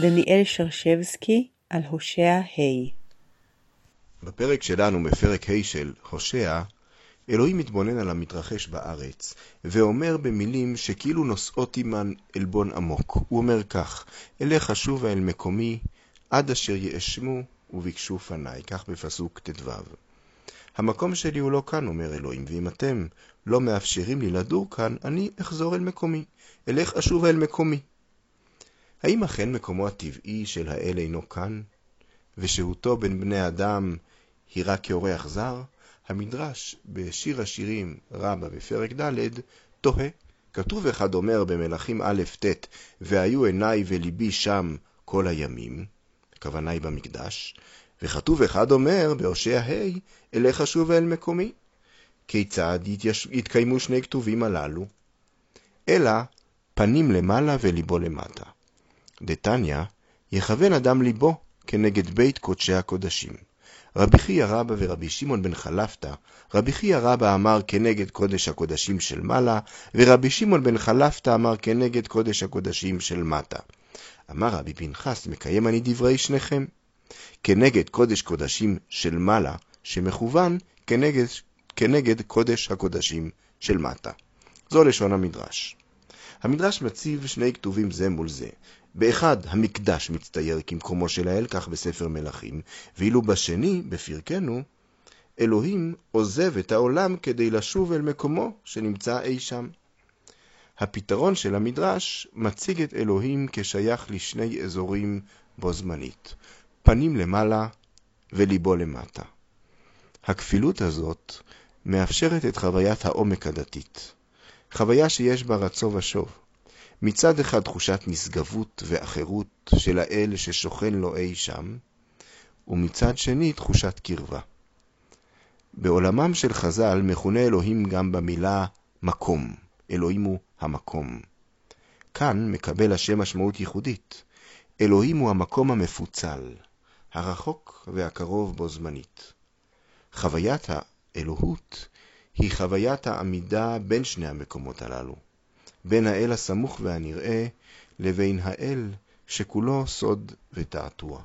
דניאל שרשבסקי על הושע ה' בפרק שלנו, בפרק ה' של הושע, אלוהים מתבונן על המתרחש בארץ, ואומר במילים שכאילו נושאות עמן עלבון עמוק. הוא אומר כך, אלך אשובה אל מקומי, עד אשר יאשמו וביקשו פניי. כך בפסוק ט"ו. המקום שלי הוא לא כאן, אומר אלוהים, ואם אתם לא מאפשרים לי לדור כאן, אני אחזור אל מקומי. אלך אשובה אל מקומי. האם אכן מקומו הטבעי של האל אינו כאן, ושהותו בין בני אדם היא רק כאורח זר? המדרש בשיר השירים רבה בפרק ד' תוהה. כתוב אחד אומר במלכים א' ט' והיו עיניי וליבי שם כל הימים, הכוונה היא במקדש, וכתוב אחד אומר בהושע ה' אלך אשוב אל מקומי. כיצד. יתקיימו שני כתובים הללו? אלא פנים למעלה וליבו למטה. דתניא, יכוון אדם ליבו כנגד בית קודשי הקודשים. רבי חייא רבא ורבי שמעון בן חלפתא, רבי חייא רבא אמר כנגד קודש הקודשים של מעלה, ורבי שמעון בן חלפתא אמר כנגד קודש הקודשים של מטה. אמר רבי פנחס, מקיים אני דברי שניכם. כנגד קודש קודשים של מעלה, שמכוון כנגד, כנגד קודש הקודשים של מטה. זו לשון המדרש. המדרש מציב שני כתובים זה מול זה. באחד המקדש מצטייר כמקומו של האל, כך בספר מלכים, ואילו בשני, בפרקנו, אלוהים עוזב את העולם כדי לשוב אל מקומו שנמצא אי שם. הפתרון של המדרש מציג את אלוהים כשייך לשני אזורים בו זמנית, פנים למעלה וליבו למטה. הכפילות הזאת מאפשרת את חוויית העומק הדתית. חוויה שיש בה רצו ושוב. מצד אחד תחושת נשגבות ואחרות של האל ששוכן לו אי שם, ומצד שני תחושת קרבה. בעולמם של חז"ל מכונה אלוהים גם במילה מקום. אלוהים הוא המקום. כאן מקבל השם משמעות ייחודית. אלוהים הוא המקום המפוצל, הרחוק והקרוב בו זמנית. חוויית האלוהות היא חוויית העמידה בין שני המקומות הללו, בין האל הסמוך והנראה לבין האל שכולו סוד ותעתוע.